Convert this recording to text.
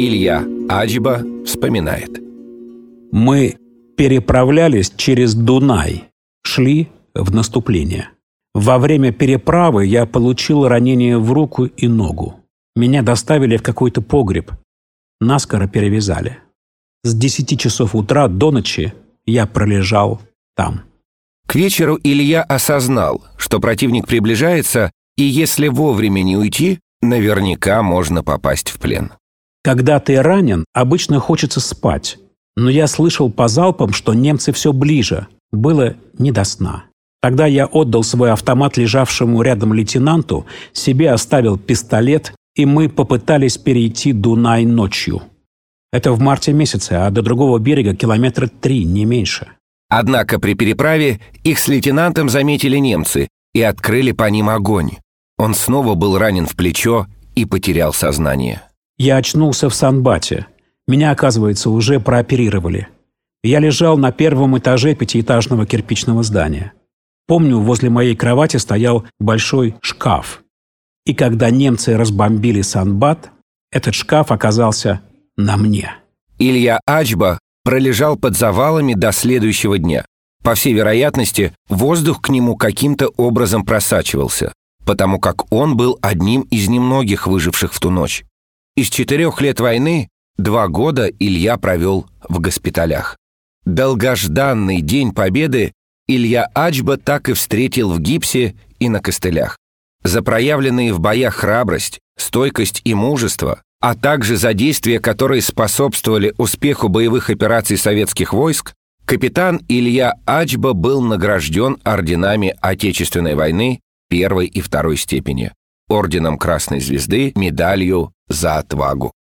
Илья Аджба вспоминает. Мы переправлялись через Дунай, шли в наступление. Во время переправы я получил ранение в руку и ногу. Меня доставили в какой-то погреб. Наскоро перевязали. С 10 часов утра до ночи я пролежал там. К вечеру Илья осознал, что противник приближается, и если вовремя не уйти, наверняка можно попасть в плен. Когда ты ранен, обычно хочется спать. Но я слышал по залпам, что немцы все ближе. Было не до сна. Тогда я отдал свой автомат лежавшему рядом лейтенанту, себе оставил пистолет, и мы попытались перейти Дунай ночью. Это в марте месяце, а до другого берега километра три, не меньше. Однако при переправе их с лейтенантом заметили немцы и открыли по ним огонь. Он снова был ранен в плечо и потерял сознание. Я очнулся в Санбате. Меня, оказывается, уже прооперировали. Я лежал на первом этаже пятиэтажного кирпичного здания. Помню, возле моей кровати стоял большой шкаф. И когда немцы разбомбили Санбат, этот шкаф оказался на мне. Илья Ачба пролежал под завалами до следующего дня. По всей вероятности, воздух к нему каким-то образом просачивался, потому как он был одним из немногих выживших в ту ночь. Из четырех лет войны два года Илья провел в госпиталях. Долгожданный День Победы Илья Ачба так и встретил в гипсе и на костылях. За проявленные в боях храбрость, стойкость и мужество, а также за действия, которые способствовали успеху боевых операций советских войск, капитан Илья Ачба был награжден орденами Отечественной войны первой и второй степени, орденом Красной Звезды, медалью за отвагу.